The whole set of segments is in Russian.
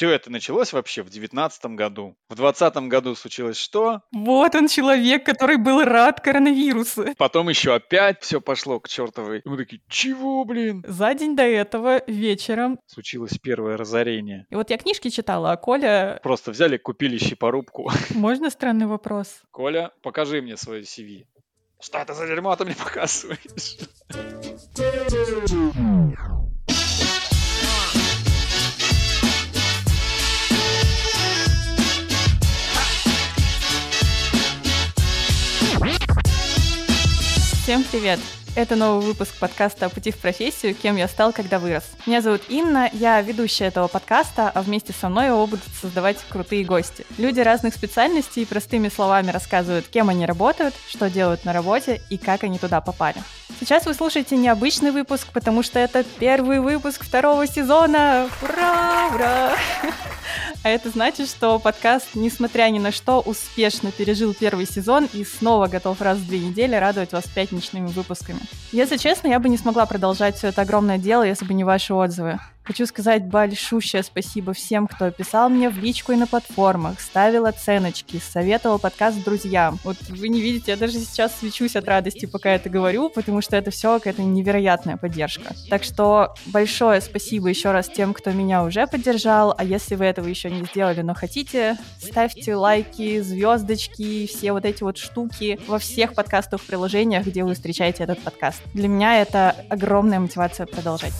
Все это началось вообще в девятнадцатом году. В двадцатом году случилось что? Вот он человек, который был рад коронавирусу. Потом еще опять все пошло к чертовой. И мы такие, чего, блин? За день до этого вечером. Случилось первое разорение. И вот я книжки читала, а Коля... Просто взяли, купили щипорубку. Можно странный вопрос? Коля, покажи мне свое CV. Что это за дерьмо ты мне показываешь? Всем привет! Это новый выпуск подкаста «Пути в профессию. Кем я стал, когда вырос». Меня зовут Инна, я ведущая этого подкаста, а вместе со мной его будут создавать крутые гости. Люди разных специальностей простыми словами рассказывают, кем они работают, что делают на работе и как они туда попали. Сейчас вы слушаете необычный выпуск, потому что это первый выпуск второго сезона. Ура! Ура! А это значит, что подкаст, несмотря ни на что, успешно пережил первый сезон и снова готов раз в две недели радовать вас пятничными выпусками. Если честно, я бы не смогла продолжать все это огромное дело, если бы не ваши отзывы. Хочу сказать большущее спасибо всем, кто писал мне в личку и на платформах, ставил оценочки, советовал подкаст друзьям. Вот вы не видите, я даже сейчас свечусь от радости, пока это говорю, потому что это все какая-то невероятная поддержка. Так что большое спасибо еще раз тем, кто меня уже поддержал, а если вы этого еще не сделали, но хотите, ставьте лайки, звездочки, все вот эти вот штуки во всех подкастовых приложениях, где вы встречаете этот подкаст. Для меня это огромная мотивация продолжать.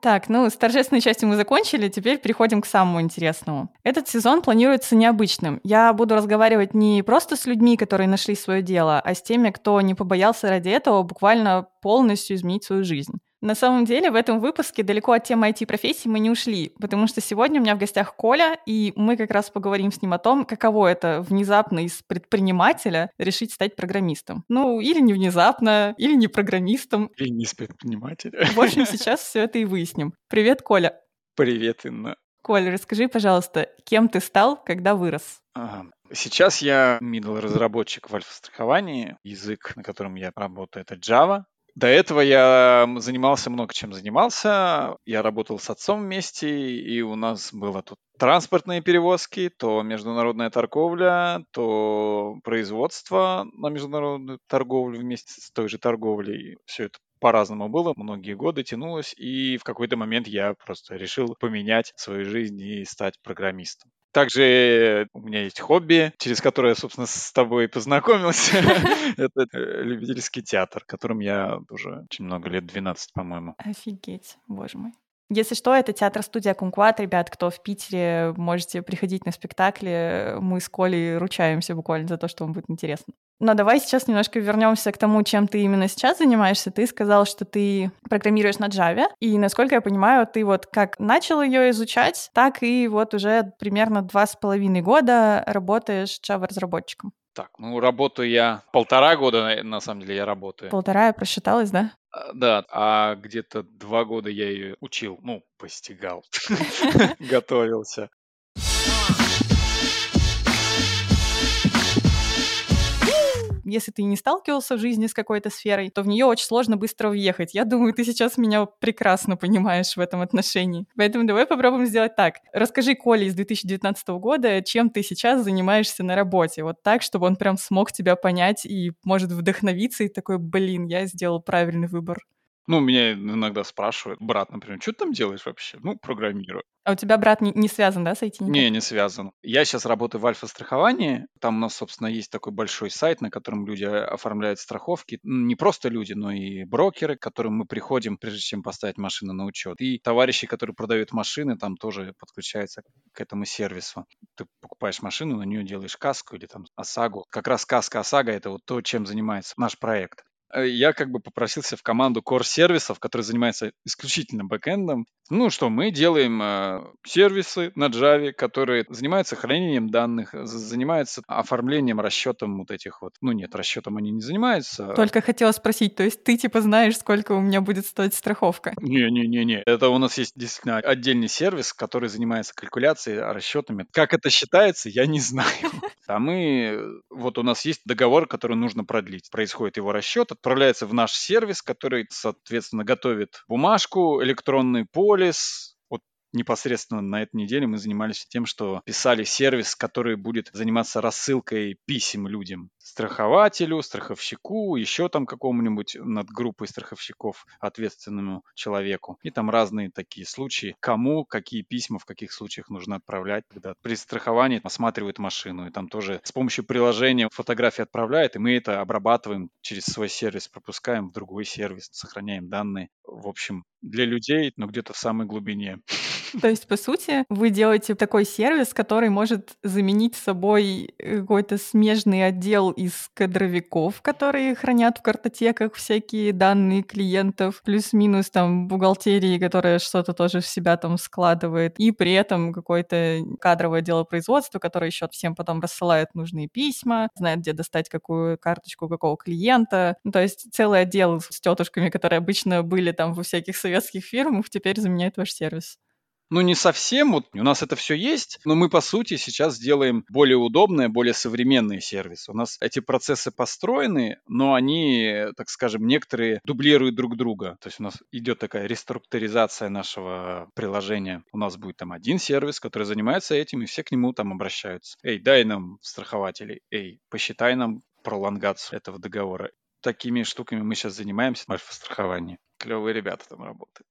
Так, ну, с торжественной частью мы закончили, теперь переходим к самому интересному. Этот сезон планируется необычным. Я буду разговаривать не просто с людьми, которые нашли свое дело, а с теми, кто не побоялся ради этого буквально полностью изменить свою жизнь. На самом деле в этом выпуске далеко от темы IT-профессий мы не ушли, потому что сегодня у меня в гостях Коля, и мы как раз поговорим с ним о том, каково это внезапно из предпринимателя решить стать программистом. Ну, или не внезапно, или не программистом. Или не из предпринимателя. В общем, сейчас все это и выясним. Привет, Коля. Привет, Инна. Коля, расскажи, пожалуйста, кем ты стал, когда вырос? Ага. Сейчас я middle разработчик в альфа-страховании. Язык, на котором я работаю, это Java. До этого я занимался много чем занимался. Я работал с отцом вместе, и у нас было тут транспортные перевозки, то международная торговля, то производство на международную торговлю вместе с той же торговлей. Все это по-разному было, многие годы тянулось, и в какой-то момент я просто решил поменять свою жизнь и стать программистом. Также у меня есть хобби, через которое я, собственно, с тобой познакомился. Это э, любительский театр, которым я уже очень много лет, 12, по-моему. Офигеть, боже мой. Если что, это театр-студия Кумкват. Ребят, кто в Питере, можете приходить на спектакли. Мы с Колей ручаемся буквально за то, что вам будет интересно. Но давай сейчас немножко вернемся к тому, чем ты именно сейчас занимаешься. Ты сказал, что ты программируешь на Java, и, насколько я понимаю, ты вот как начал ее изучать, так и вот уже примерно два с половиной года работаешь Java-разработчиком. Так, ну работаю я полтора года, на самом деле я работаю. Полтора я просчиталась, да? А, да, а где-то два года я ее учил, ну, постигал, готовился. Если ты не сталкивался в жизни с какой-то сферой, то в нее очень сложно быстро въехать. Я думаю, ты сейчас меня прекрасно понимаешь в этом отношении. Поэтому давай попробуем сделать так. Расскажи Коле из 2019 года, чем ты сейчас занимаешься на работе. Вот так, чтобы он прям смог тебя понять и может вдохновиться и такой, блин, я сделал правильный выбор. Ну, меня иногда спрашивают, брат, например, что ты там делаешь вообще? Ну, программирую. А у тебя брат не, не связан, да, с IT? Не, не связан. Я сейчас работаю в альфа-страховании. Там у нас, собственно, есть такой большой сайт, на котором люди оформляют страховки. Не просто люди, но и брокеры, к которым мы приходим, прежде чем поставить машину на учет. И товарищи, которые продают машины, там тоже подключаются к этому сервису. Ты покупаешь машину, на нее делаешь каску или там ОСАГО. Как раз каска ОСАГО — это вот то, чем занимается наш проект. Э, я как бы попросился в команду core сервисов, которая занимается исключительно бэкэндом. Ну что, мы делаем э, сервисы на Java, которые занимаются хранением данных, занимаются оформлением, расчетом вот этих вот. Ну нет, расчетом они не занимаются. Только хотела спросить, то есть ты типа знаешь, сколько у меня будет стоить страховка? Не-не-не-не. Это у нас есть действительно отдельный сервис, который занимается калькуляцией, расчетами. Как это считается, я не знаю. А мы, вот у нас есть договор, который нужно продлить. Происходит его расчет, отправляется в наш сервис, который, соответственно, готовит бумажку, электронный полис, непосредственно на этой неделе мы занимались тем, что писали сервис, который будет заниматься рассылкой писем людям. Страхователю, страховщику, еще там какому-нибудь над группой страховщиков ответственному человеку. И там разные такие случаи, кому какие письма в каких случаях нужно отправлять. Когда при страховании осматривают машину, и там тоже с помощью приложения фотографии отправляет, и мы это обрабатываем через свой сервис, пропускаем в другой сервис, сохраняем данные. В общем, для людей, но где-то в самой глубине. То есть, по сути, вы делаете такой сервис, который может заменить собой какой-то смежный отдел из кадровиков, которые хранят в картотеках всякие данные клиентов, плюс-минус там бухгалтерии, которая что-то тоже в себя там складывает, и при этом какое-то кадровое дело производства, которое еще всем потом рассылает нужные письма, знает, где достать какую карточку какого клиента. Ну, то есть целый отдел с тетушками, которые обычно были там во всяких советских фирмах, теперь заменяет ваш сервис. Ну, не совсем, вот у нас это все есть, но мы, по сути, сейчас делаем более удобные, более современные сервисы. У нас эти процессы построены, но они, так скажем, некоторые дублируют друг друга. То есть у нас идет такая реструктуризация нашего приложения. У нас будет там один сервис, который занимается этим, и все к нему там обращаются. Эй, дай нам страхователей, эй, посчитай нам пролонгацию этого договора. Такими штуками мы сейчас занимаемся в альфа-страховании. Клевые ребята там работают.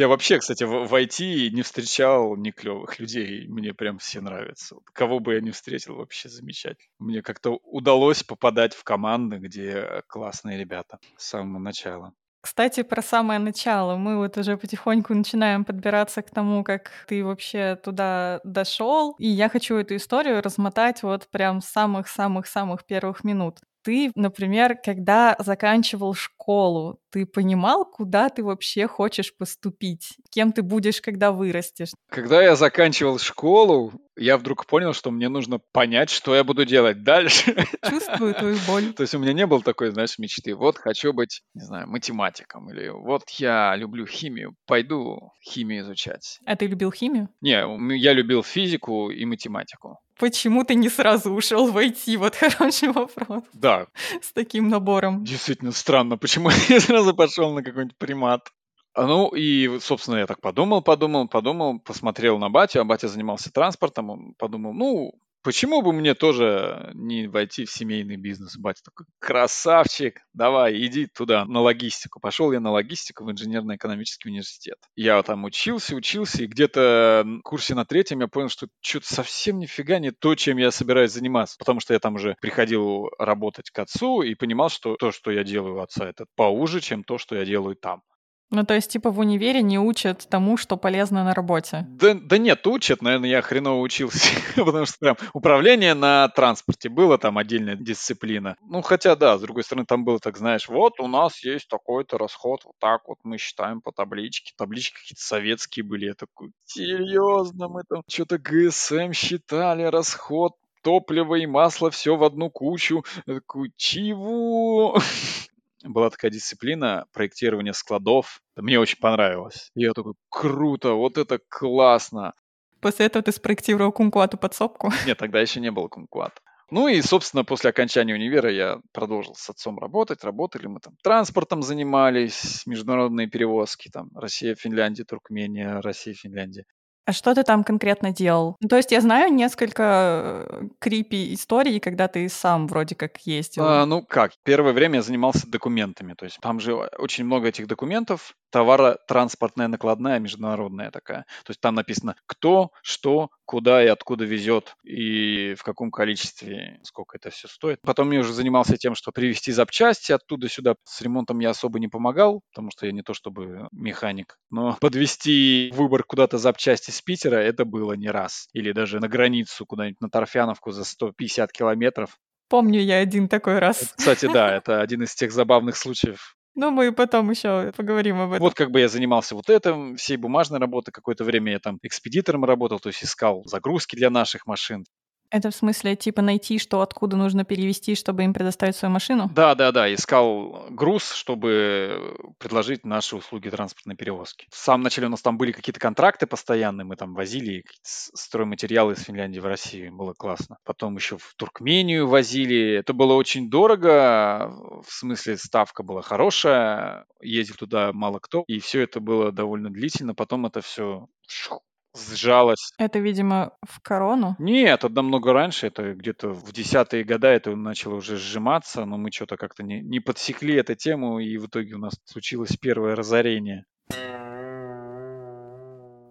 Я вообще, кстати, в, в IT не встречал не клевых людей. Мне прям все нравятся. Кого бы я не встретил, вообще замечательно. Мне как-то удалось попадать в команды, где классные ребята с самого начала. Кстати, про самое начало. Мы вот уже потихоньку начинаем подбираться к тому, как ты вообще туда дошел. И я хочу эту историю размотать вот прям с самых-самых-самых первых минут. Ты, например, когда заканчивал школу, ты понимал, куда ты вообще хочешь поступить? Кем ты будешь, когда вырастешь? Когда я заканчивал школу, я вдруг понял, что мне нужно понять, что я буду делать дальше. Чувствую твою боль. То есть у меня не было такой, знаешь, мечты. Вот хочу быть, не знаю, математиком. Или вот я люблю химию, пойду химию изучать. А ты любил химию? Не, я любил физику и математику. Почему ты не сразу ушел в IT? Вот хороший вопрос. Да. С таким набором. Действительно странно, почему я сразу пошел на какой-нибудь примат. А, ну и, собственно, я так подумал, подумал, подумал, посмотрел на батю, а батя занимался транспортом, он подумал, ну, Почему бы мне тоже не войти в семейный бизнес? Батя такой, красавчик, давай, иди туда, на логистику. Пошел я на логистику в инженерно-экономический университет. Я там учился, учился, и где-то в курсе на третьем я понял, что что-то совсем нифига не то, чем я собираюсь заниматься. Потому что я там уже приходил работать к отцу и понимал, что то, что я делаю у отца, это поуже, чем то, что я делаю там. Ну, то есть, типа, в универе не учат тому, что полезно на работе? Да, да нет, учат, наверное, я хреново учился, потому что прям управление на транспорте было там отдельная дисциплина. Ну, хотя, да, с другой стороны, там было так, знаешь, вот у нас есть такой-то расход, вот так вот мы считаем по табличке. Таблички какие-то советские были, я такой, серьезно, мы там что-то ГСМ считали, расход топливо и масло все в одну кучу. Я такой, чего? была такая дисциплина проектирования складов. Мне очень понравилось. Я такой, круто, вот это классно. После этого ты спроектировал кумкуату подсобку? Нет, тогда еще не было кумкуата. Ну и, собственно, после окончания универа я продолжил с отцом работать. Работали мы там транспортом занимались, международные перевозки, там Россия, Финляндия, Туркмения, Россия, Финляндия. А что ты там конкретно делал? Ну, то есть я знаю несколько э, крипи историй, когда ты сам вроде как ездил. А, ну как, первое время я занимался документами, то есть там же очень много этих документов, товаротранспортная накладная международная такая. То есть там написано, кто, что, куда и откуда везет и в каком количестве, сколько это все стоит. Потом я уже занимался тем, что привезти запчасти оттуда сюда. С ремонтом я особо не помогал, потому что я не то чтобы механик. Но подвести выбор куда-то запчасти с Питера это было не раз. Или даже на границу куда-нибудь на Торфяновку за 150 километров. Помню я один такой раз. Кстати, да, это один из тех забавных случаев, ну, мы потом еще поговорим об этом. Вот как бы я занимался вот этим, всей бумажной работой. Какое-то время я там экспедитором работал, то есть искал загрузки для наших машин. Это в смысле, типа, найти, что откуда нужно перевести, чтобы им предоставить свою машину? Да, да, да, искал груз, чтобы предложить наши услуги транспортной перевозки. В самом начале у нас там были какие-то контракты постоянные, мы там возили стройматериалы из Финляндии в Россию, было классно. Потом еще в Туркмению возили, это было очень дорого, в смысле ставка была хорошая, ездил туда мало кто, и все это было довольно длительно, потом это все сжалось. Это, видимо, в корону? Нет, это намного раньше, это где-то в десятые годы это начало уже сжиматься, но мы что-то как-то не, не подсекли эту тему, и в итоге у нас случилось первое разорение.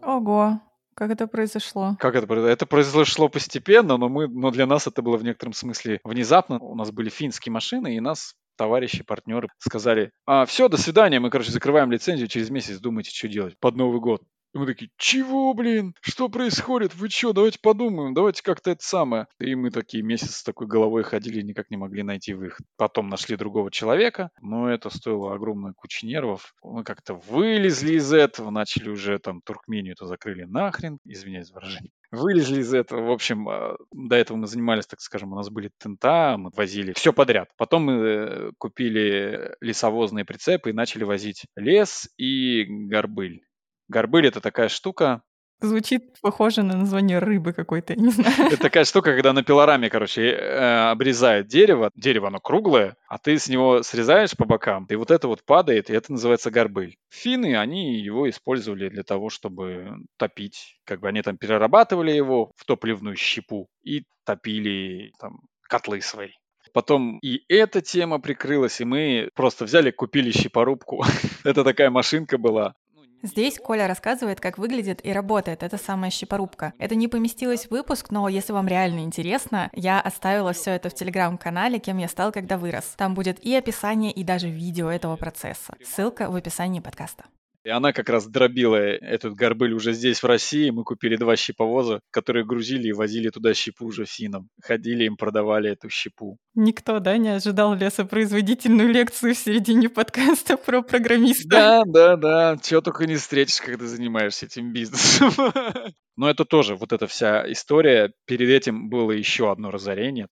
Ого, как это произошло? Как это произошло? Это произошло постепенно, но, мы, но для нас это было в некотором смысле внезапно. У нас были финские машины, и нас товарищи, партнеры сказали, а, все, до свидания, мы, короче, закрываем лицензию, через месяц думайте, что делать под Новый год. И мы такие, чего, блин? Что происходит? Вы что? Давайте подумаем, давайте как-то это самое. И мы такие месяц с такой головой ходили, никак не могли найти выход. Потом нашли другого человека, но это стоило огромной кучи нервов. Мы как-то вылезли из этого, начали уже там Туркмению то закрыли нахрен, извиняюсь за выражение. Вылезли из этого. В общем, а, до этого мы занимались, так скажем, у нас были тента, мы возили все подряд. Потом мы э, купили лесовозные прицепы и начали возить лес и горбыль. Горбыль это такая штука, Звучит похоже на название рыбы какой-то, не знаю. Это такая штука, когда на пилораме, короче, э, обрезают дерево, дерево оно круглое, а ты с него срезаешь по бокам, и вот это вот падает, и это называется горбыль. Финны, они его использовали для того, чтобы топить. Как бы они там перерабатывали его в топливную щепу и топили там котлы свои. Потом и эта тема прикрылась, и мы просто взяли, купили щепорубку. Это такая машинка была. Здесь Коля рассказывает, как выглядит и работает эта самая щепорубка. Это не поместилось в выпуск, но если вам реально интересно, я оставила все это в телеграм-канале «Кем я стал, когда вырос». Там будет и описание, и даже видео этого процесса. Ссылка в описании подкаста. И она как раз дробила этот горбыль уже здесь, в России. Мы купили два щиповоза, которые грузили и возили туда щепу уже финам. Ходили им, продавали эту щепу. Никто, да, не ожидал лесопроизводительную лекцию в середине подкаста про программиста? Да, да, да. Чего только не встретишь, когда занимаешься этим бизнесом. Но это тоже, вот эта вся история. Перед этим было еще одно разорение.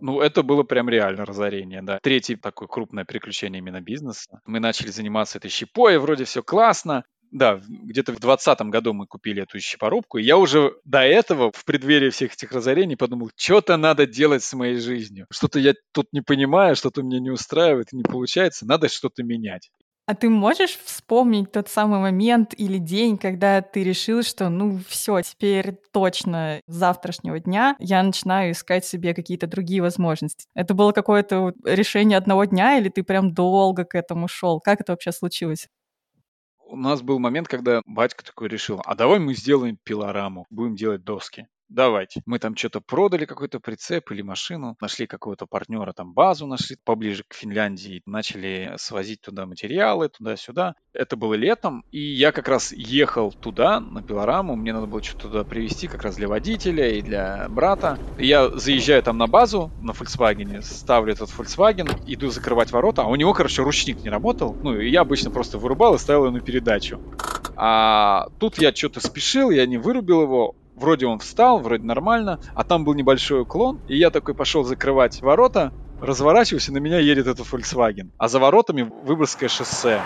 Ну, это было прям реально разорение, да. Третье такое крупное приключение именно бизнеса. Мы начали заниматься этой щепой, вроде все классно. Да, где-то в 2020 году мы купили эту щепорубку, и я уже до этого, в преддверии всех этих разорений, подумал, что-то надо делать с моей жизнью. Что-то я тут не понимаю, что-то меня не устраивает, не получается, надо что-то менять. А ты можешь вспомнить тот самый момент или день, когда ты решил, что ну все, теперь точно с завтрашнего дня я начинаю искать себе какие-то другие возможности? Это было какое-то решение одного дня или ты прям долго к этому шел? Как это вообще случилось? У нас был момент, когда батька такой решил, а давай мы сделаем пилораму, будем делать доски давайте. Мы там что-то продали, какой-то прицеп или машину, нашли какого-то партнера, там базу нашли поближе к Финляндии, начали свозить туда материалы, туда-сюда. Это было летом, и я как раз ехал туда, на пилораму, мне надо было что-то туда привезти, как раз для водителя и для брата. Я заезжаю там на базу на Volkswagen, ставлю этот Volkswagen, иду закрывать ворота, а у него, короче, ручник не работал. Ну, и я обычно просто вырубал и ставил его на передачу. А тут я что-то спешил, я не вырубил его, вроде он встал, вроде нормально, а там был небольшой уклон, и я такой пошел закрывать ворота, разворачиваюсь, и на меня едет этот Volkswagen. А за воротами Выборгское шоссе.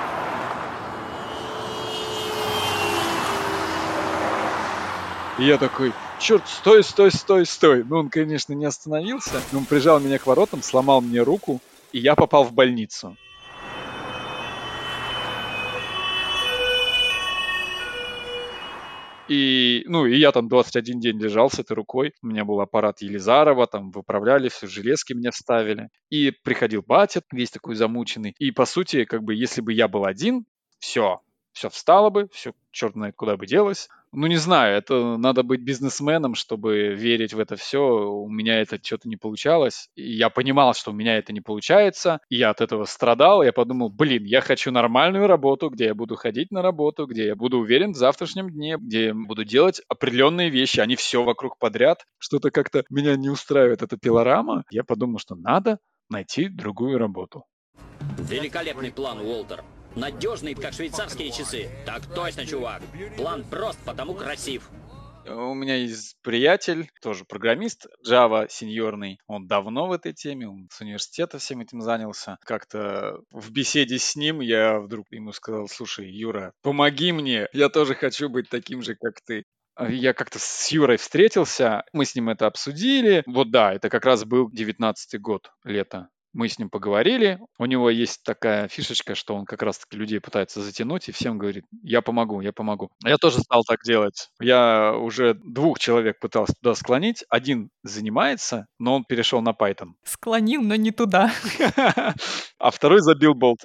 И я такой, черт, стой, стой, стой, стой. Ну, он, конечно, не остановился, но он прижал меня к воротам, сломал мне руку, и я попал в больницу. И, ну, и я там 21 день лежал с этой рукой. У меня был аппарат Елизарова, там выправляли, все железки меня вставили. И приходил батя, весь такой замученный. И, по сути, как бы, если бы я был один, все, все встало бы, все черт знает куда бы делось. Ну, не знаю, это надо быть бизнесменом, чтобы верить в это все. У меня это что-то не получалось. И я понимал, что у меня это не получается. И я от этого страдал. Я подумал, блин, я хочу нормальную работу, где я буду ходить на работу, где я буду уверен в завтрашнем дне, где я буду делать определенные вещи, а не все вокруг подряд. Что-то как-то меня не устраивает эта пилорама. Я подумал, что надо найти другую работу. Великолепный план, Уолтер. Надежный, как швейцарские часы. Так точно, чувак. План прост, потому красив. У меня есть приятель, тоже программист, Java сеньорный. Он давно в этой теме, он с университета всем этим занялся. Как-то в беседе с ним я вдруг ему сказал, слушай, Юра, помоги мне, я тоже хочу быть таким же, как ты. Я как-то с Юрой встретился, мы с ним это обсудили. Вот да, это как раз был 19-й год, лето. Мы с ним поговорили. У него есть такая фишечка, что он как раз-таки людей пытается затянуть и всем говорит, я помогу, я помогу. Я тоже стал так делать. Я уже двух человек пытался туда склонить. Один занимается, но он перешел на Python. Склонил, но не туда. А второй забил болт.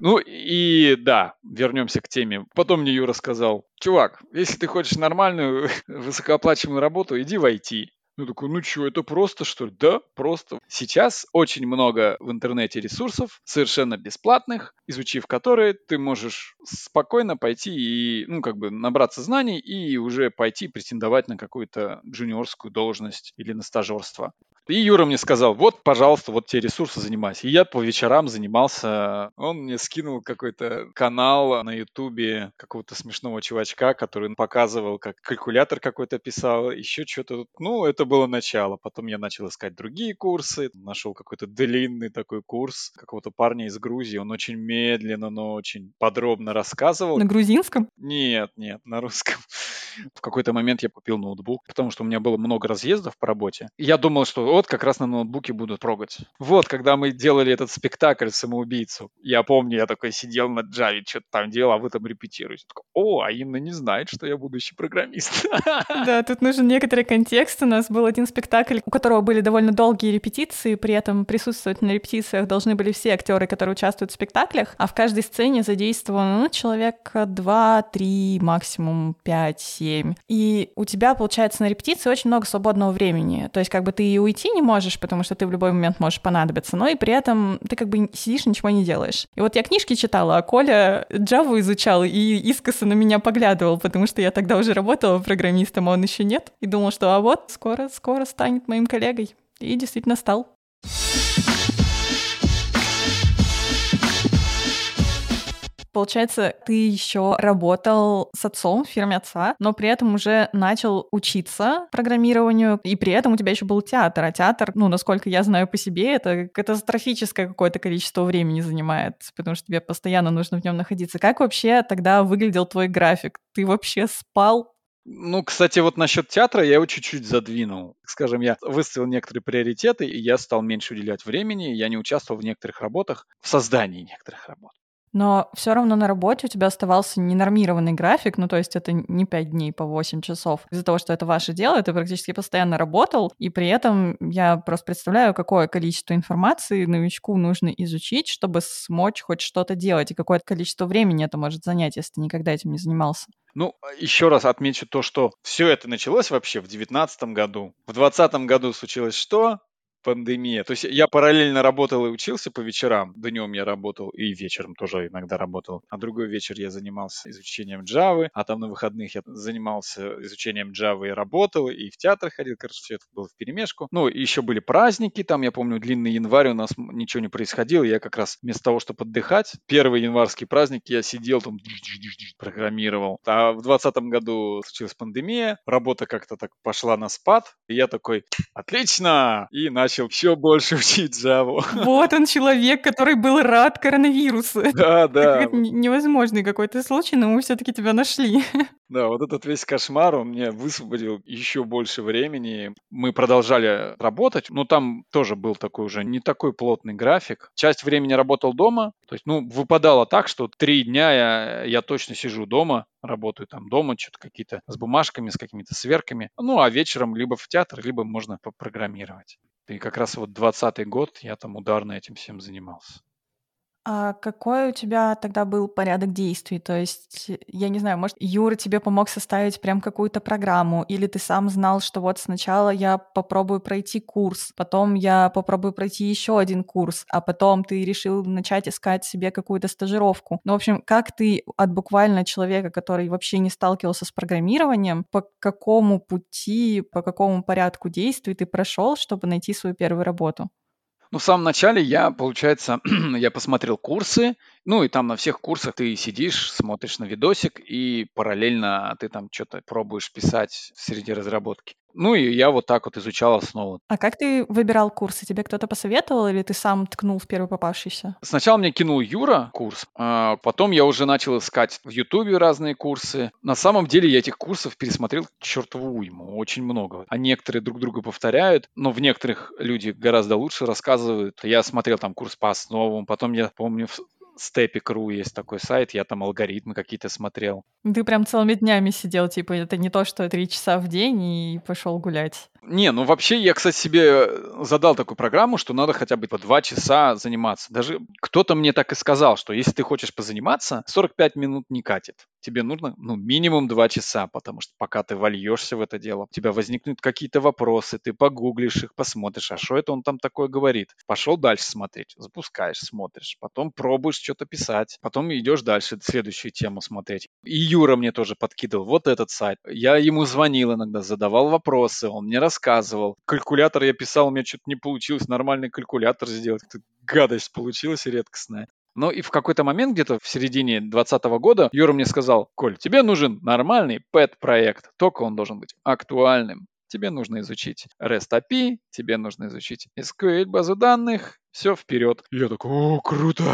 Ну и да, вернемся к теме. Потом мне Юра сказал, чувак, если ты хочешь нормальную высокооплачиваемую работу, иди в IT. Я такой, ну что, это просто что ли? Да, просто. Сейчас очень много в интернете ресурсов, совершенно бесплатных, изучив которые, ты можешь спокойно пойти и, ну, как бы набраться знаний и уже пойти претендовать на какую-то джуниорскую должность или на стажерство. И Юра мне сказал, вот, пожалуйста, вот те ресурсы занимайся. И я по вечерам занимался. Он мне скинул какой-то канал на Ютубе какого-то смешного чувачка, который показывал, как калькулятор какой-то писал, еще что-то. Ну, это было начало. Потом я начал искать другие курсы. Нашел какой-то длинный такой курс какого-то парня из Грузии. Он очень медленно, но очень подробно рассказывал. На грузинском? Нет, нет, на русском. В какой-то момент я купил ноутбук, потому что у меня было много разъездов по работе. Я думал, что вот как раз на ноутбуке буду трогать. Вот, когда мы делали этот спектакль «Самоубийцу», я помню, я такой сидел на Java, что-то там делал, а вы там репетируете. Такой, О, а Инна не знает, что я будущий программист. Да, тут нужен некоторый контекст. У нас был один спектакль, у которого были довольно долгие репетиции, при этом присутствовать на репетициях должны были все актеры, которые участвуют в спектаклях, а в каждой сцене задействовано ну, человек 2, 3, максимум 5, 7. И у тебя, получается, на репетиции очень много свободного времени. То есть как бы ты и уйти не можешь, потому что ты в любой момент можешь понадобиться, но и при этом ты как бы сидишь, ничего не делаешь. И вот я книжки читала, а Коля Java изучал и искоса на меня поглядывал, потому что я тогда уже работала программистом, а он еще нет. И думал, что а вот скоро, скоро станет моим коллегой. И действительно стал. Получается, ты еще работал с отцом в фирме отца, но при этом уже начал учиться программированию, и при этом у тебя еще был театр. А театр, ну, насколько я знаю по себе, это катастрофическое какое-то количество времени занимает, потому что тебе постоянно нужно в нем находиться. Как вообще тогда выглядел твой график? Ты вообще спал ну, кстати, вот насчет театра я его чуть-чуть задвинул. Скажем, я выставил некоторые приоритеты, и я стал меньше уделять времени, я не участвовал в некоторых работах, в создании некоторых работ. Но все равно на работе у тебя оставался ненормированный график, ну то есть это не 5 дней по 8 часов. Из-за того, что это ваше дело, ты практически постоянно работал, и при этом я просто представляю, какое количество информации новичку нужно изучить, чтобы смочь хоть что-то делать, и какое количество времени это может занять, если ты никогда этим не занимался. Ну, еще раз отмечу то, что все это началось вообще в 2019 году. В 2020 году случилось что? Пандемия. То есть я параллельно работал и учился по вечерам. Днем я работал и вечером тоже иногда работал. А другой вечер я занимался изучением Java, а там на выходных я занимался изучением Java и работал, и в театр ходил. Короче, все это было в перемешку. Ну, еще были праздники. Там, я помню, длинный январь у нас ничего не происходило. Я как раз вместо того, чтобы отдыхать, первый январский праздник я сидел там программировал. А в 2020 году случилась пандемия, работа как-то так пошла на спад, и я такой, отлично! И начал начал еще больше учить Java. Вот он человек, который был рад коронавирусу. Да, да. Это невозможный какой-то случай, но мы все-таки тебя нашли. Да, вот этот весь кошмар, он мне высвободил еще больше времени. Мы продолжали работать, но там тоже был такой уже не такой плотный график. Часть времени работал дома, то есть, ну, выпадало так, что три дня я, я точно сижу дома, работаю там дома, что-то какие-то с бумажками, с какими-то сверками. Ну, а вечером либо в театр, либо можно попрограммировать. И как раз вот 20 год я там ударно этим всем занимался. А какой у тебя тогда был порядок действий? То есть, я не знаю, может, Юра тебе помог составить прям какую-то программу, или ты сам знал, что вот сначала я попробую пройти курс, потом я попробую пройти еще один курс, а потом ты решил начать искать себе какую-то стажировку. Ну, в общем, как ты от буквально человека, который вообще не сталкивался с программированием, по какому пути, по какому порядку действий ты прошел, чтобы найти свою первую работу? Ну, в самом начале я, получается, я посмотрел курсы, ну и там на всех курсах ты сидишь, смотришь на видосик, и параллельно ты там что-то пробуешь писать среди разработки. Ну и я вот так вот изучал основу. А как ты выбирал курсы? Тебе кто-то посоветовал или ты сам ткнул в первый попавшийся? Сначала мне кинул Юра курс, а потом я уже начал искать в Ютубе разные курсы. На самом деле я этих курсов пересмотрел чертову уйму, очень много. А некоторые друг друга повторяют, но в некоторых люди гораздо лучше рассказывают. Я смотрел там курс по основам, потом я помню Stepik.ru есть такой сайт, я там алгоритмы какие-то смотрел. Ты прям целыми днями сидел, типа, это не то, что три часа в день и пошел гулять. Не, ну вообще я, кстати, себе задал такую программу, что надо хотя бы по два часа заниматься. Даже кто-то мне так и сказал, что если ты хочешь позаниматься, 45 минут не катит тебе нужно ну, минимум два часа, потому что пока ты вольешься в это дело, у тебя возникнут какие-то вопросы, ты погуглишь их, посмотришь, а что это он там такое говорит. Пошел дальше смотреть, запускаешь, смотришь, потом пробуешь что-то писать, потом идешь дальше, следующую тему смотреть. И Юра мне тоже подкидывал вот этот сайт. Я ему звонил иногда, задавал вопросы, он мне рассказывал. Калькулятор я писал, у меня что-то не получилось нормальный калькулятор сделать. Гадость получилась редкостная. Но и в какой-то момент, где-то в середине 2020 года, Юра мне сказал, Коль, тебе нужен нормальный пэт-проект, только он должен быть актуальным. Тебе нужно изучить REST API, тебе нужно изучить SQL базу данных, все вперед. я такой, о, круто,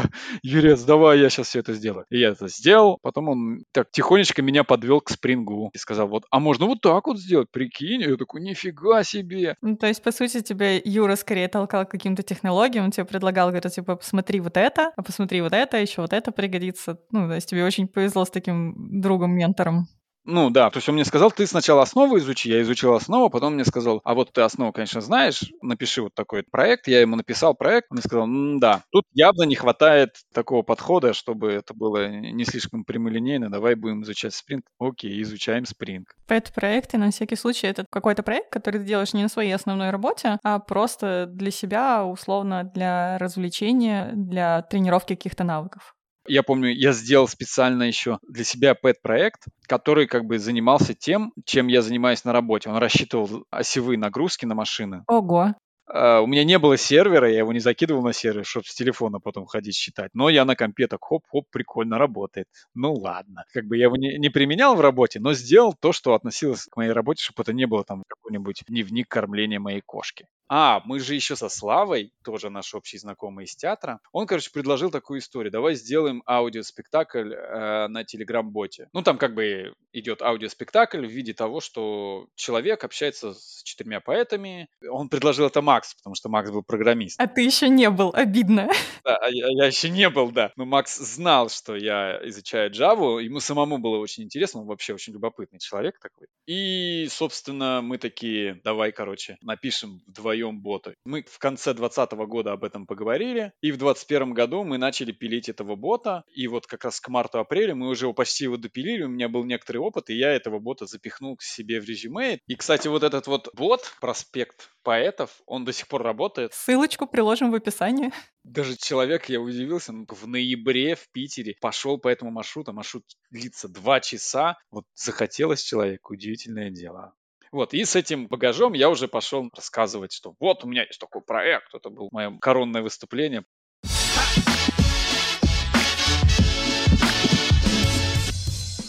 Юрец, давай, я сейчас все это сделаю. И я это сделал, потом он так тихонечко меня подвел к спрингу и сказал, вот, а можно вот так вот сделать, прикинь? я такой, нифига себе. Ну, то есть, по сути, тебя Юра скорее толкал к каким-то технологиям, он тебе предлагал, говорит, типа, посмотри вот это, а посмотри вот это, еще вот это пригодится. Ну, то есть тебе очень повезло с таким другом-ментором. Ну да, то есть он мне сказал, ты сначала основу изучи, я изучил основу, потом мне сказал, а вот ты основу, конечно, знаешь, напиши вот такой проект. Я ему написал проект, он мне сказал, да, тут явно не хватает такого подхода, чтобы это было не слишком прямолинейно, давай будем изучать спринг. Окей, изучаем спринг. Пэт-проекты, на всякий случай, это какой-то проект, который ты делаешь не на своей основной работе, а просто для себя, условно, для развлечения, для тренировки каких-то навыков. Я помню, я сделал специально еще для себя пэт-проект, который как бы занимался тем, чем я занимаюсь на работе. Он рассчитывал осевые нагрузки на машины. Ого. Uh, у меня не было сервера, я его не закидывал на сервер, чтобы с телефона потом ходить считать. Но я на компе так хоп-хоп, прикольно работает. Ну ладно. Как бы я его не, не применял в работе, но сделал то, что относилось к моей работе, чтобы это не было там какой-нибудь дневник кормления моей кошки. А, мы же еще со Славой, тоже наш общий знакомый из театра, он, короче, предложил такую историю. Давай сделаем аудиоспектакль э, на Телеграм-боте. Ну, там как бы идет аудиоспектакль в виде того, что человек общается с четырьмя поэтами. Он предложил это Макс, потому что Макс был программист. А ты еще не был, обидно. Да, а я, я еще не был, да. Но Макс знал, что я изучаю Java. Ему самому было очень интересно, он вообще очень любопытный человек такой. И, собственно, мы такие, давай, короче, напишем вдвоем боты. Мы в конце 2020 года об этом поговорили, и в 2021 году мы начали пилить этого бота, и вот как раз к марту-апрелю мы уже его почти его допилили, у меня был некоторый опыт, и я этого бота запихнул к себе в резюме. И, кстати, вот этот вот бот, проспект поэтов, он до сих пор работает. Ссылочку приложим в описании. Даже человек, я удивился, в ноябре в Питере пошел по этому маршруту, маршрут длится два часа, вот захотелось человеку, удивительное дело. Вот, и с этим багажом я уже пошел рассказывать, что вот у меня есть такой проект, это было мое коронное выступление.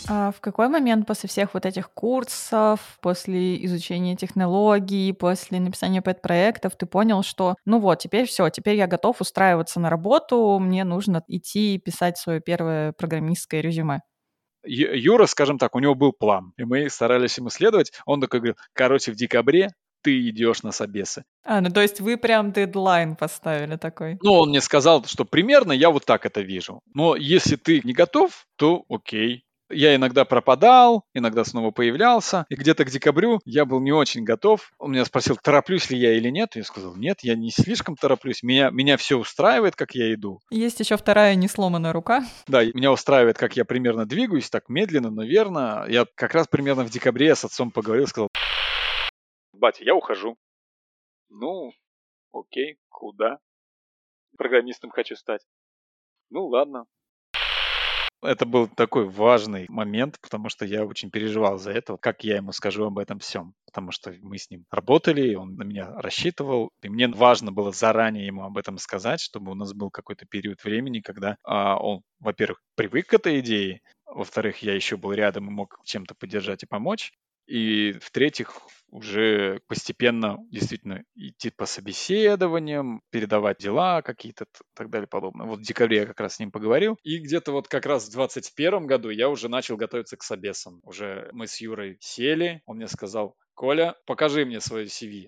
А в какой момент после всех вот этих курсов, после изучения технологий, после написания пэт-проектов ты понял, что ну вот, теперь все, теперь я готов устраиваться на работу, мне нужно идти писать свое первое программистское резюме? Юра, скажем так, у него был план, и мы старались ему следовать. Он такой говорил, короче, в декабре ты идешь на собесы. А, ну то есть вы прям дедлайн поставили такой? Ну, он мне сказал, что примерно я вот так это вижу. Но если ты не готов, то окей, я иногда пропадал, иногда снова появлялся, и где-то к декабрю я был не очень готов. Он меня спросил, тороплюсь ли я или нет. Я сказал, нет, я не слишком тороплюсь, меня, меня все устраивает, как я иду. Есть еще вторая несломанная рука. Да, меня устраивает, как я примерно двигаюсь, так медленно, но верно. Я как раз примерно в декабре с отцом поговорил, сказал, батя, я ухожу. Ну, окей, куда? Программистом хочу стать. Ну ладно, Это был такой важный момент, потому что я очень переживал за это, как я ему скажу об этом всем. Потому что мы с ним работали, он на меня рассчитывал, и мне важно было заранее ему об этом сказать, чтобы у нас был какой-то период времени, когда а, он, во-первых, привык к этой идее, во-вторых, я еще был рядом и мог чем-то поддержать и помочь. И в-третьих, уже постепенно действительно идти по собеседованиям, передавать дела какие-то и так далее подобное. Вот в декабре я как раз с ним поговорил. И где-то вот как раз в 2021 году я уже начал готовиться к собесам. Уже мы с Юрой сели, он мне сказал, Коля, покажи мне свое CV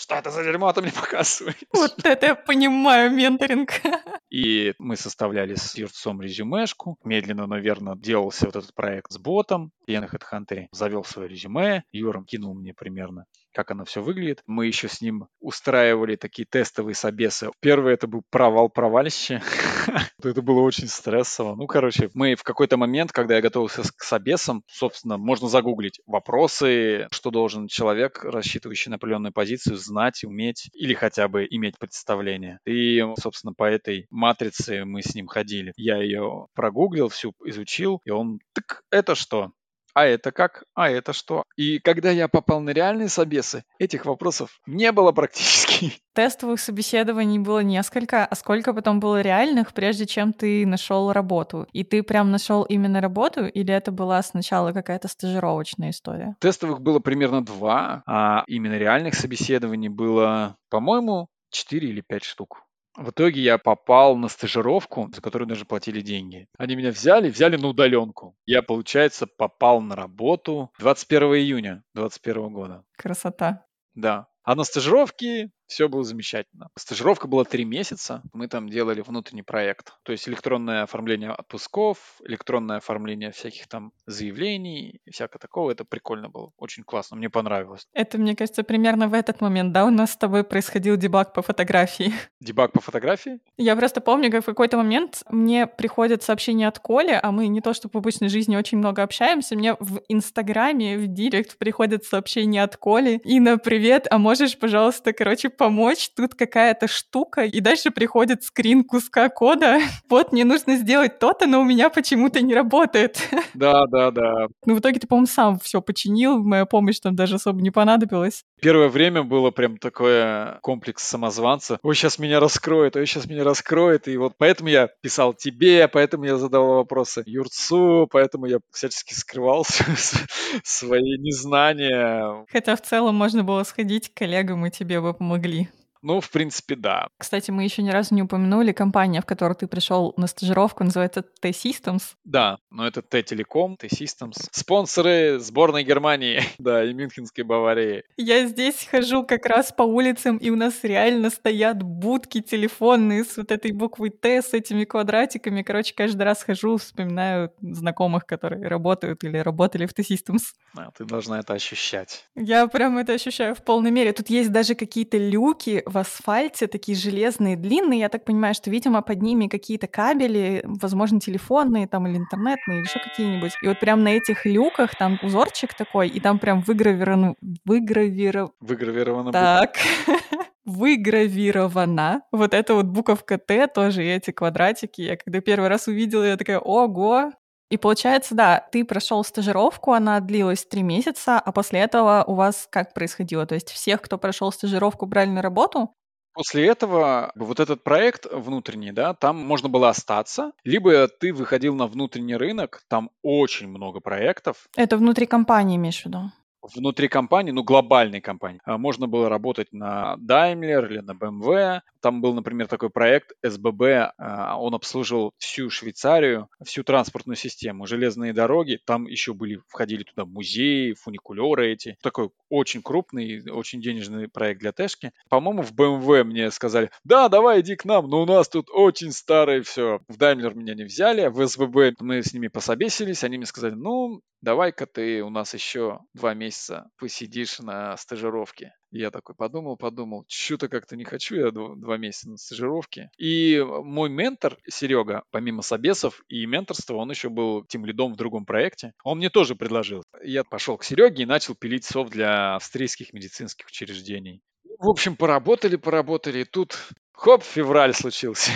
что это за дерьмо ты мне показываешь? Вот это я понимаю, менторинг. И мы составляли с Юрцом резюмешку. Медленно, наверное, делался вот этот проект с ботом. Я на HeadHunter завел свое резюме. Юром кинул мне примерно как оно все выглядит. Мы еще с ним устраивали такие тестовые собесы. Первый это был провал-провалище. это было очень стрессово. Ну, короче, мы в какой-то момент, когда я готовился к собесам, собственно, можно загуглить вопросы, что должен человек, рассчитывающий на определенную позицию, знать, уметь или хотя бы иметь представление. И, собственно, по этой матрице мы с ним ходили. Я ее прогуглил, всю изучил, и он, так это что? А это как, а это что. И когда я попал на реальные собесы, этих вопросов не было практически. Тестовых собеседований было несколько, а сколько потом было реальных, прежде чем ты нашел работу? И ты прям нашел именно работу, или это была сначала какая-то стажировочная история? Тестовых было примерно два, а именно реальных собеседований было, по-моему, четыре или пять штук. В итоге я попал на стажировку, за которую даже платили деньги. Они меня взяли, взяли на удаленку. Я, получается, попал на работу 21 июня 2021 года. Красота. Да. А на стажировке все было замечательно. Стажировка была три месяца. Мы там делали внутренний проект. То есть электронное оформление отпусков, электронное оформление всяких там заявлений и всякое такого. Это прикольно было. Очень классно. Мне понравилось. Это, мне кажется, примерно в этот момент, да, у нас с тобой происходил дебаг по фотографии. Дебаг по фотографии? Я просто помню, как в какой-то момент мне приходят сообщения от Коли, а мы не то, что в обычной жизни очень много общаемся, мне в Инстаграме, в Директ приходят сообщения от Коли. Инна, привет, а можешь, пожалуйста, короче, помочь, тут какая-то штука, и дальше приходит скрин куска кода. Вот, мне нужно сделать то-то, но у меня почему-то не работает. Да, да, да. Ну, в итоге ты, по-моему, сам все починил, моя помощь там даже особо не понадобилась. Первое время было прям такое комплекс самозванца. Ой, сейчас меня раскроет, ой, сейчас меня раскроет. И вот поэтому я писал тебе, поэтому я задавал вопросы Юрцу, поэтому я всячески скрывал свои незнания. Хотя в целом можно было сходить к коллегам, и тебе бы помогли могли. Ну, в принципе, да. Кстати, мы еще ни разу не упомянули компания, в которую ты пришел на стажировку, называется T-Systems. Да, но это T-Telecom, T-Systems. Спонсоры сборной Германии, да, и Мюнхенской Баварии. Я здесь хожу как раз по улицам, и у нас реально стоят будки телефонные с вот этой буквой Т, с этими квадратиками. Короче, каждый раз хожу, вспоминаю знакомых, которые работают или работали в T-Systems. А, ты должна это ощущать. Я прям это ощущаю в полной мере. Тут есть даже какие-то люки в асфальте, такие железные, длинные. Я так понимаю, что, видимо, под ними какие-то кабели, возможно, телефонные там или интернетные, или еще какие-нибудь. И вот прям на этих люках там узорчик такой, и там прям выгравировано... Выгравировано... Выгравировано. Так. выгравирована. Вот эта вот буковка Т тоже, и эти квадратики. Я когда первый раз увидела, я такая, ого, и получается, да, ты прошел стажировку, она длилась три месяца, а после этого у вас как происходило? То есть всех, кто прошел стажировку, брали на работу? После этого вот этот проект внутренний, да, там можно было остаться, либо ты выходил на внутренний рынок, там очень много проектов. Это внутри компании, имеешь в виду? Внутри компании, ну, глобальной компании. А, можно было работать на Daimler или на BMW. Там был, например, такой проект СББ. А, он обслуживал всю Швейцарию, всю транспортную систему, железные дороги. Там еще были, входили туда музеи, фуникулеры эти. Такой очень крупный, очень денежный проект для Тэшки. По-моему, в BMW мне сказали, да, давай иди к нам, но у нас тут очень старое все. В Daimler меня не взяли, в СББ мы с ними пособесились, они мне сказали, ну, давай-ка ты у нас еще два месяца посидишь на стажировке. Я такой подумал, подумал, что-то как-то не хочу я два месяца на стажировке. И мой ментор, Серега, помимо собесов и менторства, он еще был тем лидом в другом проекте. Он мне тоже предложил. Я пошел к Сереге и начал пилить софт для австрийских медицинских учреждений. В общем, поработали, поработали. Тут хоп, февраль случился.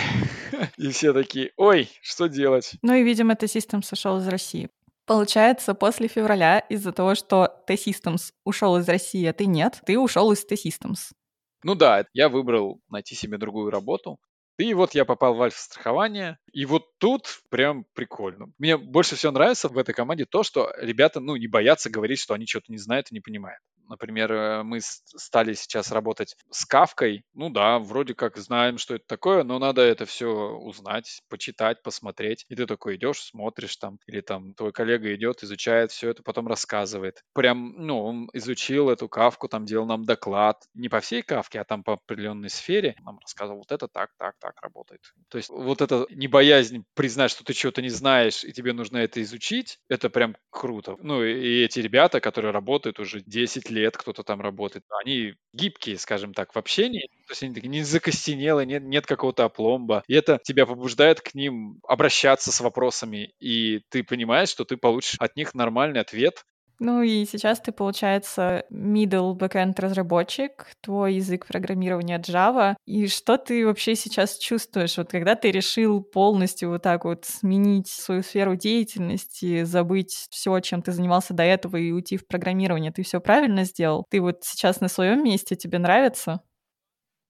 И все такие, ой, что делать? Ну и, видимо, T-Systems сошел из России. Получается, после февраля из-за того, что T-Systems ушел из России, а ты нет, ты ушел из T-Systems. Ну да, я выбрал найти себе другую работу. И вот я попал в альфа-страхование, и вот тут прям прикольно. Мне больше всего нравится в этой команде то, что ребята, ну, не боятся говорить, что они что-то не знают и не понимают. Например, э, мы стали сейчас работать с Кавкой. Ну да, вроде как знаем, что это такое, но надо это все узнать, почитать, посмотреть. И ты такой идешь, смотришь там, или там твой коллега идет, изучает все это, потом рассказывает. Прям, ну, он изучил эту Кавку, там делал нам доклад. Не по всей Кавке, а там по определенной сфере. Нам рассказывал, вот это так, так, так работает. То есть вот эта небоязнь признать, что ты чего-то не знаешь, и тебе нужно это изучить, это прям круто. Ну и эти ребята, которые работают уже 10 лет кто-то там работает. Они гибкие, скажем так, в общении. То есть они такие не закостенелые, нет, нет какого-то опломба. И это тебя побуждает к ним обращаться с вопросами. И ты понимаешь, что ты получишь от них нормальный ответ, ну и сейчас ты, получается, middle backend разработчик, твой язык программирования Java. И что ты вообще сейчас чувствуешь? Вот когда ты решил полностью вот так вот сменить свою сферу деятельности, забыть все, чем ты занимался до этого и уйти в программирование, ты все правильно сделал? Ты вот сейчас на своем месте, тебе нравится?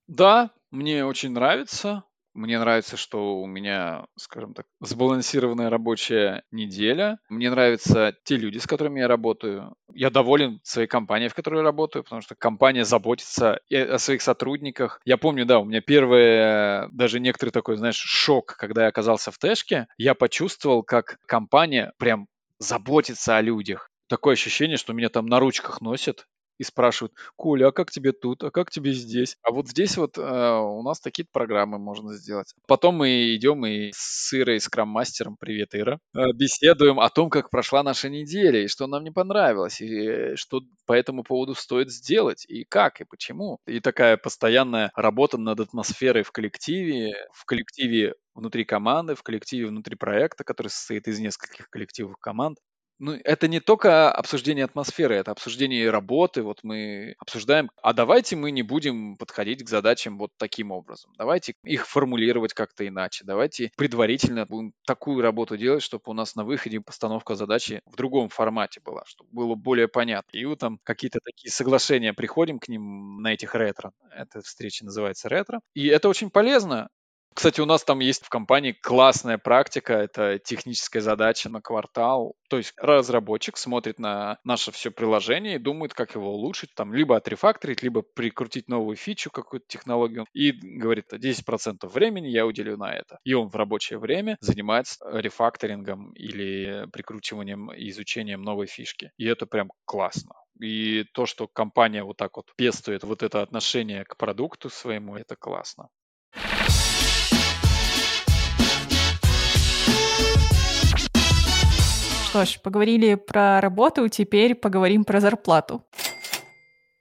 Да, мне очень нравится. Мне нравится, что у меня, скажем так, сбалансированная рабочая неделя. Мне нравятся те люди, с которыми я работаю. Я доволен своей компанией, в которой я работаю, потому что компания заботится о своих сотрудниках. Я помню, да, у меня первый, даже некоторый такой, знаешь, шок, когда я оказался в Тэшке. Я почувствовал, как компания прям заботится о людях. Такое ощущение, что меня там на ручках носят и спрашивают, Коля, а как тебе тут, а как тебе здесь? А вот здесь вот э, у нас такие программы можно сделать. Потом мы идем и с Ирой, с крам-мастером, привет, Ира, э, беседуем о том, как прошла наша неделя, и что нам не понравилось, и что по этому поводу стоит сделать, и как, и почему. И такая постоянная работа над атмосферой в коллективе, в коллективе внутри команды, в коллективе внутри проекта, который состоит из нескольких коллективов команд. Ну, это не только обсуждение атмосферы, это обсуждение работы. Вот мы обсуждаем, а давайте мы не будем подходить к задачам вот таким образом. Давайте их формулировать как-то иначе. Давайте предварительно будем такую работу делать, чтобы у нас на выходе постановка задачи в другом формате была, чтобы было более понятно. И вот там какие-то такие соглашения приходим к ним на этих ретро. Эта встреча называется ретро. И это очень полезно. Кстати, у нас там есть в компании классная практика, это техническая задача на квартал. То есть разработчик смотрит на наше все приложение и думает, как его улучшить, там либо отрефакторить, либо прикрутить новую фичу, какую-то технологию, и говорит, 10% времени я уделю на это. И он в рабочее время занимается рефакторингом или прикручиванием изучением новой фишки. И это прям классно. И то, что компания вот так вот пестует вот это отношение к продукту своему, это классно. Что ж, поговорили про работу, теперь поговорим про зарплату.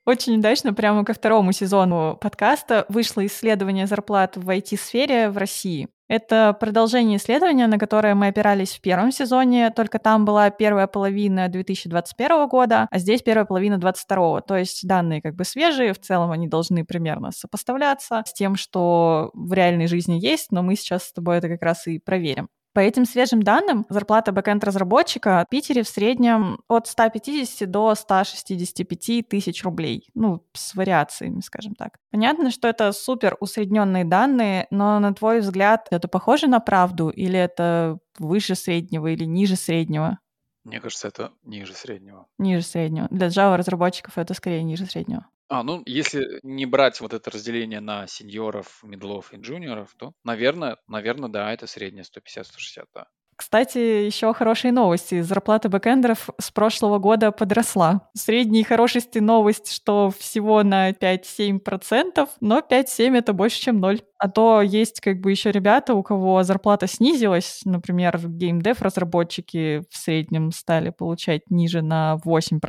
Очень удачно прямо ко второму сезону подкаста вышло исследование зарплат в IT-сфере в России. Это продолжение исследования, на которое мы опирались в первом сезоне, только там была первая половина 2021 года, а здесь первая половина 2022. То есть данные как бы свежие, в целом они должны примерно сопоставляться с тем, что в реальной жизни есть, но мы сейчас с тобой это как раз и проверим. По этим свежим данным, зарплата бэкэнд-разработчика в Питере в среднем от 150 до 165 тысяч рублей. Ну, с вариациями, скажем так. Понятно, что это супер усредненные данные, но на твой взгляд, это похоже на правду или это выше среднего или ниже среднего? Мне кажется, это ниже среднего. Ниже среднего. Для Java разработчиков это скорее ниже среднего. А, ну, если не брать вот это разделение на сеньоров, медлов и джуниоров, то, наверное, наверное, да, это среднее 150-160, да. Кстати, еще хорошие новости. Зарплата бэкэндеров с прошлого года подросла. Средней хорошести новость, что всего на 5-7%, но 5-7 это больше, чем 0. А то есть как бы еще ребята, у кого зарплата снизилась, например, геймдев разработчики в среднем стали получать ниже на 8%.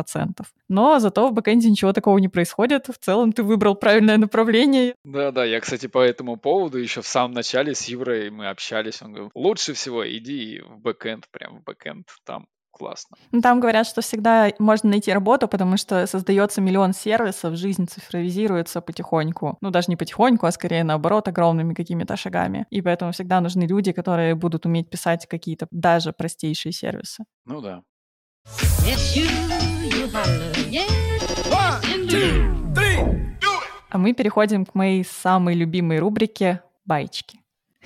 Но зато в бэкэнде ничего такого не происходит. В целом ты выбрал правильное направление. Да-да, я, кстати, по этому поводу еще в самом начале с Юрой мы общались. Он говорил, лучше всего иди в бэкэнд, прям в бэкэнд, там классно. Ну, там говорят, что всегда можно найти работу, потому что создается миллион сервисов, жизнь цифровизируется потихоньку. Ну, даже не потихоньку, а скорее наоборот, огромными какими-то шагами. И поэтому всегда нужны люди, которые будут уметь писать какие-то даже простейшие сервисы. Ну да. А мы переходим к моей самой любимой рубрике «Баечки».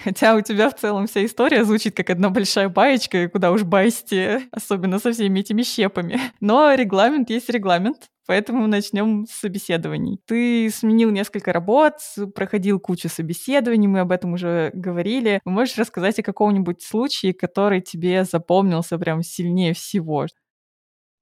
Хотя у тебя в целом вся история звучит как одна большая баечка, и куда уж баести, особенно со всеми этими щепами. Но регламент есть регламент, Поэтому начнем с собеседований. Ты сменил несколько работ, проходил кучу собеседований, мы об этом уже говорили. Можешь рассказать о каком-нибудь случае, который тебе запомнился прям сильнее всего?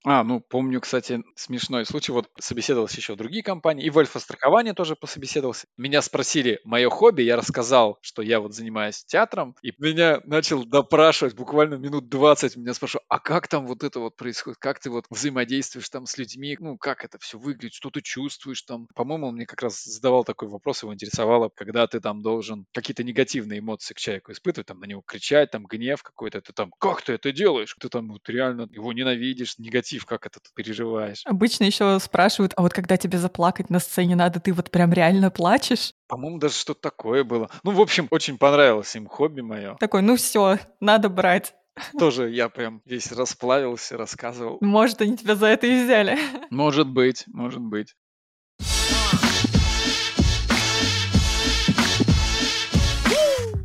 А, ну, помню, кстати, смешной случай. Вот собеседовался еще в другие компании, и в Альфа-страхование тоже пособеседовался. Меня спросили мое хобби, я рассказал, что я вот занимаюсь театром, и меня начал допрашивать буквально минут 20. Меня спрашивают, а как там вот это вот происходит? Как ты вот взаимодействуешь там с людьми? Ну, как это все выглядит? Что ты чувствуешь там? По-моему, он мне как раз задавал такой вопрос, его интересовало, когда ты там должен какие-то негативные эмоции к человеку испытывать, там на него кричать, там гнев какой-то, ты там, как ты это делаешь? Ты там вот реально его ненавидишь, негатив негатив, как это ты переживаешь? Обычно еще спрашивают, а вот когда тебе заплакать на сцене надо, ты вот прям реально плачешь? По-моему, даже что-то такое было. Ну, в общем, очень понравилось им хобби мое. Такой, ну все, надо брать. Тоже я прям весь расплавился, рассказывал. Может, они тебя за это и взяли. Может быть, может быть.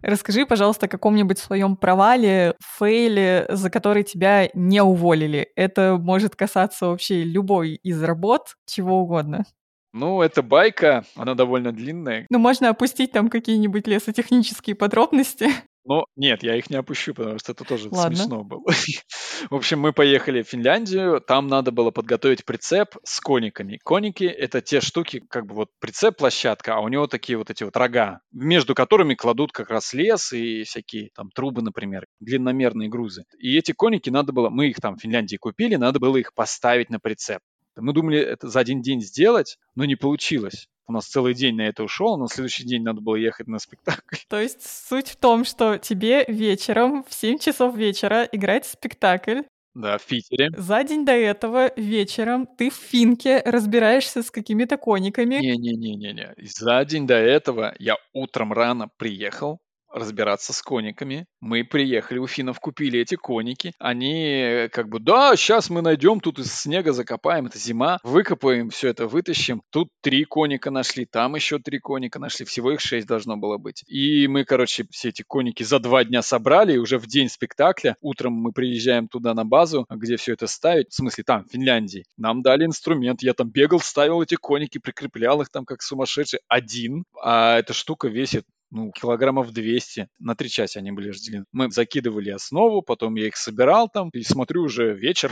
Расскажи, пожалуйста, о каком-нибудь своем провале, фейле, за который тебя не уволили. Это может касаться вообще любой из работ, чего угодно. Ну, это байка, она довольно длинная. Ну, можно опустить там какие-нибудь лесотехнические подробности. Но нет, я их не опущу, потому что это тоже Ладно. смешно было. В общем, мы поехали в Финляндию, там надо было подготовить прицеп с кониками. Коники — это те штуки, как бы вот прицеп-площадка, а у него такие вот эти вот рога, между которыми кладут как раз лес и всякие там трубы, например, длинномерные грузы. И эти коники надо было, мы их там в Финляндии купили, надо было их поставить на прицеп. Мы думали это за один день сделать, но не получилось. У нас целый день на это ушел, на следующий день надо было ехать на спектакль. То есть суть в том, что тебе вечером в 7 часов вечера играть спектакль, Да, в Питере. За день до этого вечером ты в финке разбираешься с какими-то кониками. Не-не-не-не-не. За день до этого я утром рано приехал, разбираться с кониками. Мы приехали у финнов, купили эти коники. Они э, как бы, да, сейчас мы найдем, тут из снега закопаем, это зима, выкопаем, все это вытащим. Тут три коника нашли, там еще три коника нашли, всего их шесть должно было быть. И мы, короче, все эти коники за два дня собрали, и уже в день спектакля, утром мы приезжаем туда на базу, где все это ставить, в смысле там, в Финляндии. Нам дали инструмент, я там бегал, ставил эти коники, прикреплял их там как сумасшедший один, а эта штука весит ну, килограммов 200. На три части они были разделены. Мы закидывали основу, потом я их собирал там, и смотрю уже вечер.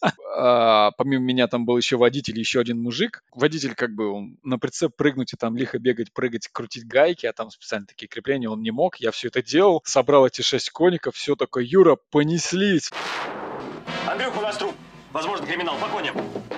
А, помимо меня там был еще водитель, еще один мужик. Водитель как бы он на прицеп прыгнуть и там лихо бегать, прыгать, крутить гайки, а там специально такие крепления он не мог. Я все это делал, собрал эти шесть коников, все такое, Юра, понеслись. Андрюха, у нас труп. Возможно, криминал. Погоним.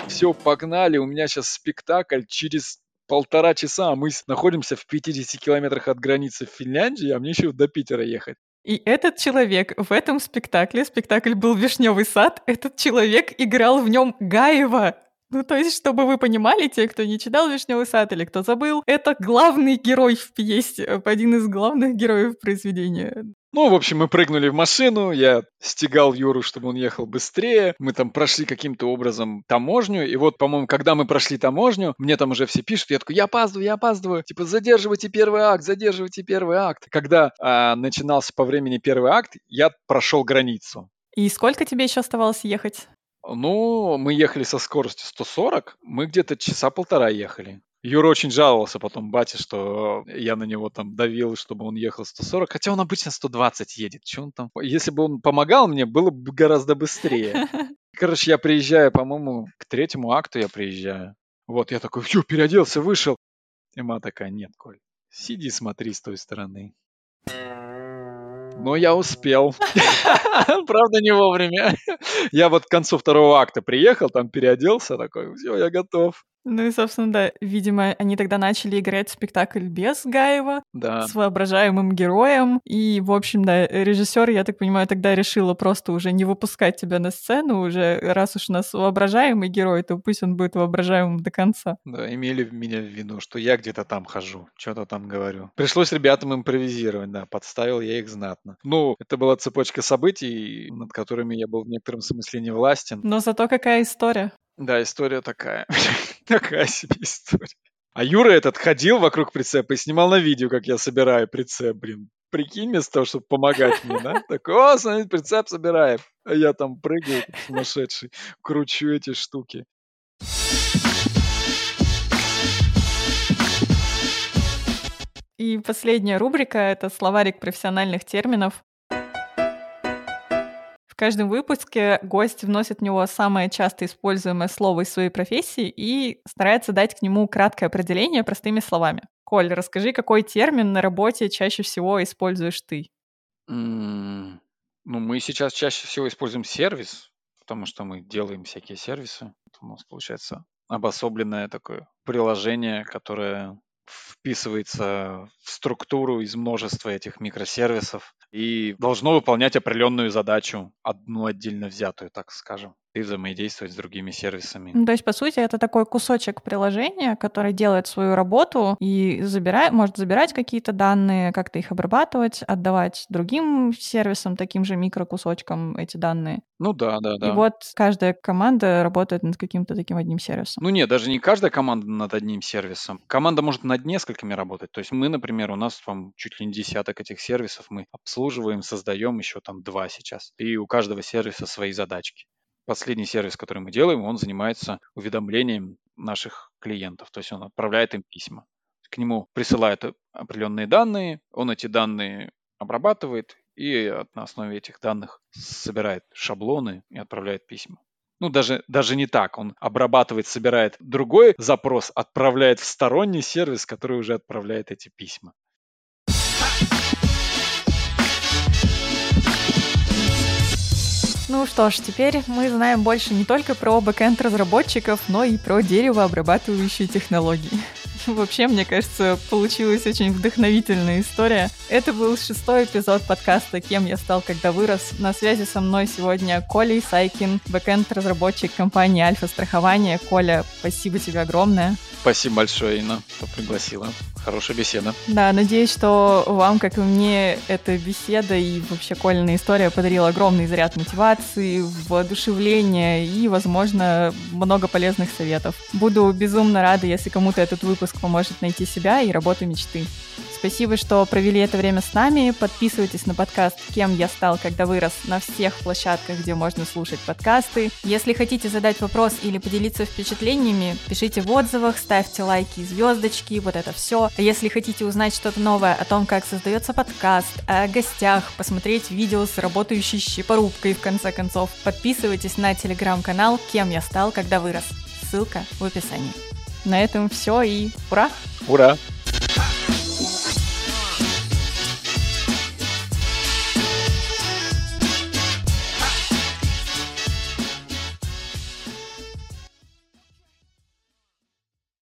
Все, погнали, у меня сейчас спектакль через полтора часа, а мы находимся в 50 километрах от границы Финляндии, а мне еще до Питера ехать. И этот человек в этом спектакле, спектакль был «Вишневый сад», этот человек играл в нем Гаева. Ну, то есть, чтобы вы понимали, те, кто не читал «Вишневый сад» или кто забыл, это главный герой в пьесе, один из главных героев произведения. Ну, в общем, мы прыгнули в машину, я стегал Юру, чтобы он ехал быстрее. Мы там прошли каким-то образом таможню, и вот, по-моему, когда мы прошли таможню, мне там уже все пишут, я такой, я опаздываю, я опаздываю, типа, задерживайте первый акт, задерживайте первый акт. Когда а, начинался по времени первый акт, я прошел границу. И сколько тебе еще оставалось ехать? Ну, мы ехали со скоростью 140, мы где-то часа полтора ехали. Юра очень жаловался потом бате, что я на него там давил, чтобы он ехал 140, хотя он обычно 120 едет. Че он там? Если бы он помогал мне, было бы гораздо быстрее. Короче, я приезжаю, по-моему, к третьему акту я приезжаю. Вот, я такой, все, переоделся, вышел. И ма такая, нет, Коль, сиди, смотри с той стороны. Но я успел. Правда, не вовремя. Я вот к концу второго акта приехал, там переоделся, такой, все, я готов. Ну и, собственно, да, видимо, они тогда начали играть спектакль без Гаева, Да. с воображаемым героем. И, в общем, да, режиссер, я так понимаю, тогда решила просто уже не выпускать тебя на сцену, уже раз уж у нас воображаемый герой, то пусть он будет воображаемым до конца. Да, имели меня в виду, что я где-то там хожу, что-то там говорю. Пришлось ребятам импровизировать, да, подставил я их знатно. Ну, это была цепочка событий, над которыми я был в некотором смысле не властен. Но зато какая история. Да, история такая. Такая себе история. А Юра этот ходил вокруг прицепа и снимал на видео, как я собираю прицеп, блин. Прикинь, вместо того, чтобы помогать мне, да? Такой, о, смотри, прицеп собираем. А я там прыгаю, сумасшедший, кручу эти штуки. И последняя рубрика — это словарик профессиональных терминов. Каждом выпуске гость вносит в него самое часто используемое слово из своей профессии и старается дать к нему краткое определение простыми словами. Коль, расскажи, какой термин на работе чаще всего используешь ты? Ну, мы сейчас чаще всего используем сервис, потому что мы делаем всякие сервисы. У нас получается обособленное такое приложение, которое вписывается в структуру из множества этих микросервисов и должно выполнять определенную задачу, одну отдельно взятую, так скажем, и взаимодействовать с другими сервисами. Ну, то есть, по сути, это такой кусочек приложения, который делает свою работу и забирает, может забирать какие-то данные, как-то их обрабатывать, отдавать другим сервисам, таким же микрокусочкам эти данные. Ну да, да, да. И вот каждая команда работает над каким-то таким одним сервисом. Ну нет, даже не каждая команда над одним сервисом. Команда может над несколькими работать. То есть мы, например, у нас там чуть ли не десяток этих сервисов мы обслуживаем, создаем еще там два сейчас. И у каждого сервиса свои задачки. Последний сервис, который мы делаем, он занимается уведомлением наших клиентов. То есть он отправляет им письма. К нему присылают определенные данные, он эти данные обрабатывает и на основе этих данных собирает шаблоны и отправляет письма. Ну, даже, даже не так. Он обрабатывает, собирает другой запрос, отправляет в сторонний сервис, который уже отправляет эти письма. Ну что ж, теперь мы знаем больше не только про бэкэнд разработчиков, но и про деревообрабатывающие технологии. Вообще, мне кажется, получилась очень вдохновительная история. Это был шестой эпизод подкаста «Кем я стал, когда вырос». На связи со мной сегодня Коля Исайкин, бэкэнд-разработчик компании Альфа Страхование. Коля, спасибо тебе огромное. Спасибо большое, Инна, что пригласила. Хорошая беседа. Да, надеюсь, что вам, как и мне, эта беседа и вообще Колина история подарила огромный заряд мотивации, воодушевления и, возможно, много полезных советов. Буду безумно рада, если кому-то этот выпуск поможет найти себя и работу мечты. Спасибо, что провели это время с нами. Подписывайтесь на подкаст «Кем я стал, когда вырос» на всех площадках, где можно слушать подкасты. Если хотите задать вопрос или поделиться впечатлениями, пишите в отзывах, ставьте лайки и звездочки, вот это все. Если хотите узнать что-то новое о том, как создается подкаст, о гостях, посмотреть видео с работающей щепорубкой, в конце концов, подписывайтесь на телеграм-канал «Кем я стал, когда вырос». Ссылка в описании. На этом все и ура! Ура!